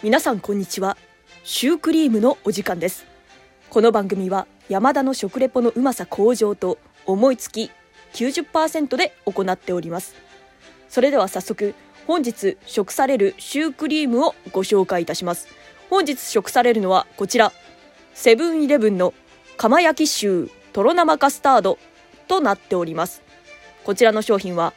皆さんこんにちは。シュークリームのお時間です。この番組は山田の食レポのうまさ向上と思いつき90%で行っております。それでは早速本日食されるシュークリームをご紹介いたします。本日食されるのはこちら。セブンイレブンの釜焼きシューとろ生カスタードとなっております。こちらの商品は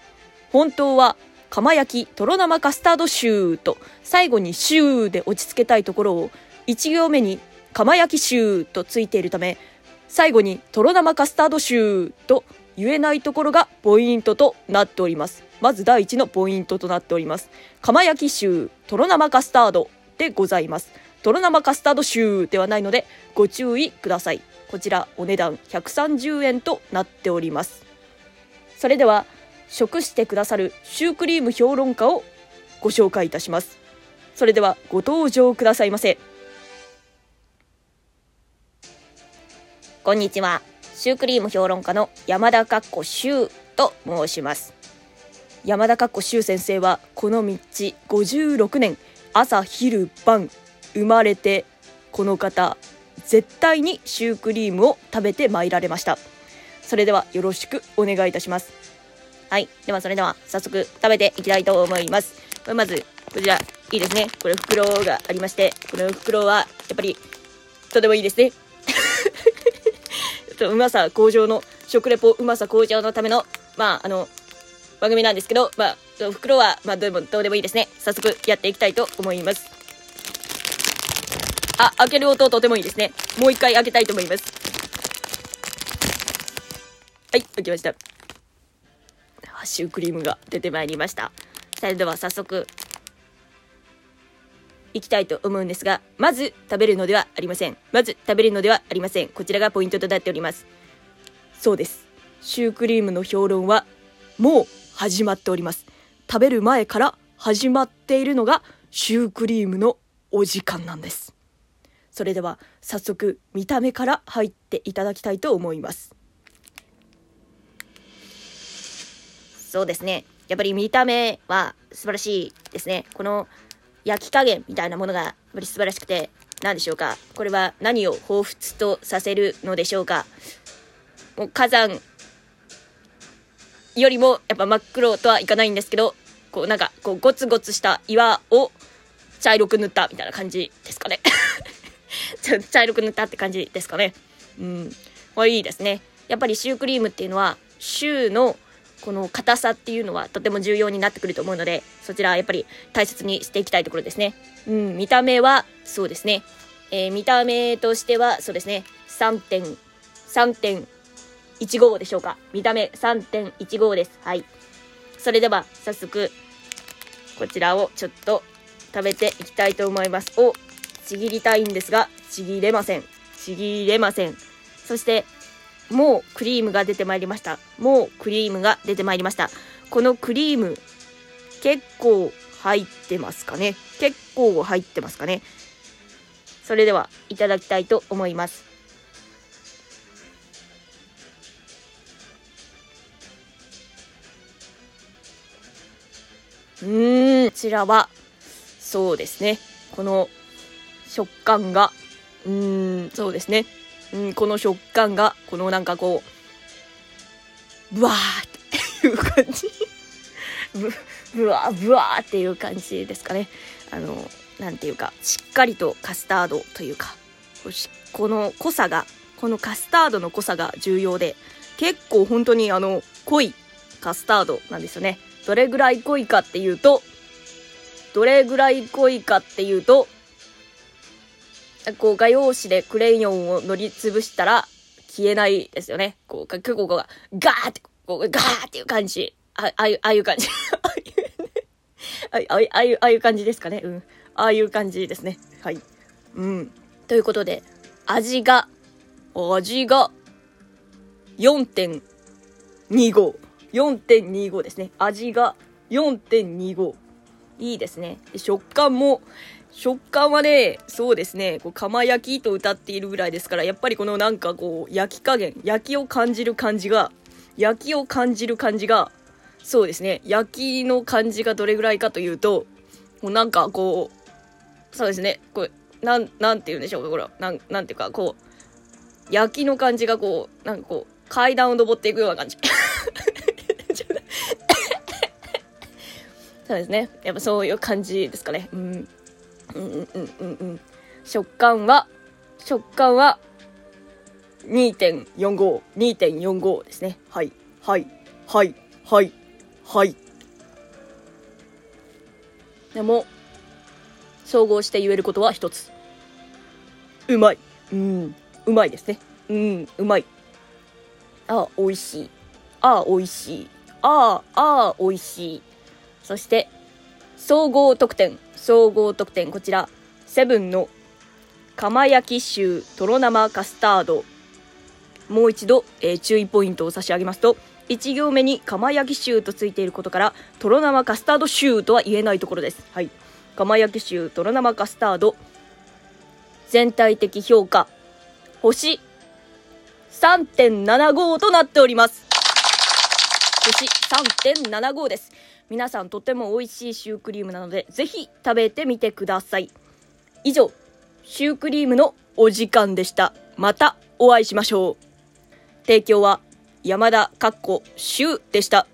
本当は釜焼きとろ生カスタードシューと最後にシューで落ち着けたいところを1行目に釜焼きシューとついているため最後にとろ生カスタードシューと言えないところがポイントとなっております。まず第一のポイントとなっております。釜焼きシューとろ生カスタードでございます。とろ生カスタードシューではないのでご注意ください。こちらお値段130円となっております。それでは食してくださるシュークリーム評論家をご紹介いたします。それではご登場くださいませ。こんにちは。シュークリーム評論家の山田かっこシューと申します。山田かっこ修先生はこの道56年。朝昼晩生まれてこの方絶対にシュークリームを食べてまいられました。それではよろしくお願いいたします。はい。ではそれでは早速食べていきたいと思います。まず、こちら、いいですね。これ袋がありまして、この袋はやっぱりとてもいいですね。うまさ向上の食レポうまさ向上のためのまああの番組なんですけどまあ袋はまあどうでもどうでもいいですね早速やっていきたいと思いますあ開ける音とてもいいですねもう一回開けたいと思いますはい開けましたシュークリームが出てまいりましたそれでは早速いきたいと思うんですが、まず食べるのではありません。まず食べるのではありません。こちらがポイントとなっております。そうです。シュークリームの評論はもう始まっております。食べる前から始まっているのがシュークリームのお時間なんです。それでは早速見た目から入っていただきたいと思います。そうですね。やっぱり見た目は素晴らしいですね。この焼き加減みたいなものがやっぱり素晴らしくて、何でしょうか。これは何を彷彿とさせるのでしょうか。もう火山よりもやっぱ真っ黒とはいかないんですけど、こうなんかこうゴツゴツした岩を茶色く塗ったみたいな感じですかね。茶色く塗ったって感じですかね。うん。これいいですね。やっぱりシュークリームっていうのは、シューのこの硬さっていうのはとても重要になってくると思うので、そちらはやっぱり大切にしていきたいところですね。うん、見た目は、そうですね。えー見た目としては、そうですね。3. 3.15でしょうか。見た目3.15です。はい。それでは、早速、こちらをちょっと食べていきたいと思います。お、ちぎりたいんですが、ちぎれません。ちぎれません。そして、もうクリームが出てまいりました。もうクリームが出てまいりました。このクリーム、結構入ってますかね。結構入ってますかね。それでは、いただきたいと思います。うーん、こちらは、そうですね。この食感が、うーん、そうですね。うん、この食感が、このなんかこう、ブワーっていう感じ。ぶ、ぶわー、ぶわーっていう感じですかね。あの、なんていうか、しっかりとカスタードというか、この濃さが、このカスタードの濃さが重要で、結構本当にあの、濃いカスタードなんですよね。どれぐらい濃いかっていうと、どれぐらい濃いかっていうと、こう画用紙でクレヨンを乗りつぶしたら消えないですよね。こう、結構こうガーって、こうガーっていう感じ。あああいう、ああいう感じ。ああいうああいう、ああいう、感じですかね。うん。ああいう感じですね。はい。うん。ということで、味が、味が、4.25。4.25ですね。味が4.25。いいですね。食感も、食感はね、そうですね、こう釜焼きと歌っているぐらいですから、やっぱりこのなんかこう、焼き加減、焼きを感じる感じが、焼きを感じる感じが、そうですね、焼きの感じがどれぐらいかというと、もうなんかこうそうですね。これ、なん、なんて言うんでしょうか、これ。なん、なんていうか、こう、焼きの感じがこう、なんかこう、階段を登っていくような感じ。そうですね。やっぱそういう感じですかね。うん。うんうんうんうん。食感は、食感は、2.45、2.45ですね。はい、はい、はい、はい、はい。でも、総合して言えることは一つ。うまい。うん、うまいですね。うん、うまい。ああ、美味しい。ああ、美味しい。ああ、美味しい。そして、総合得点。総合得点。こちら、セブンの釜焼き臭とろ生カスタード。もう一度、えー、注意ポイントを差し上げますと、1行目に釜焼き臭とついていることから、とろ生カスタード臭とは言えないところです。はい。釜焼き臭とろ生カスタード。全体的評価、星3.75となっております。星3.75です。皆さんとても美味しいシュークリームなので、ぜひ食べてみてください。以上、シュークリームのお時間でした。またお会いしましょう。提供は山田かっこシューでした。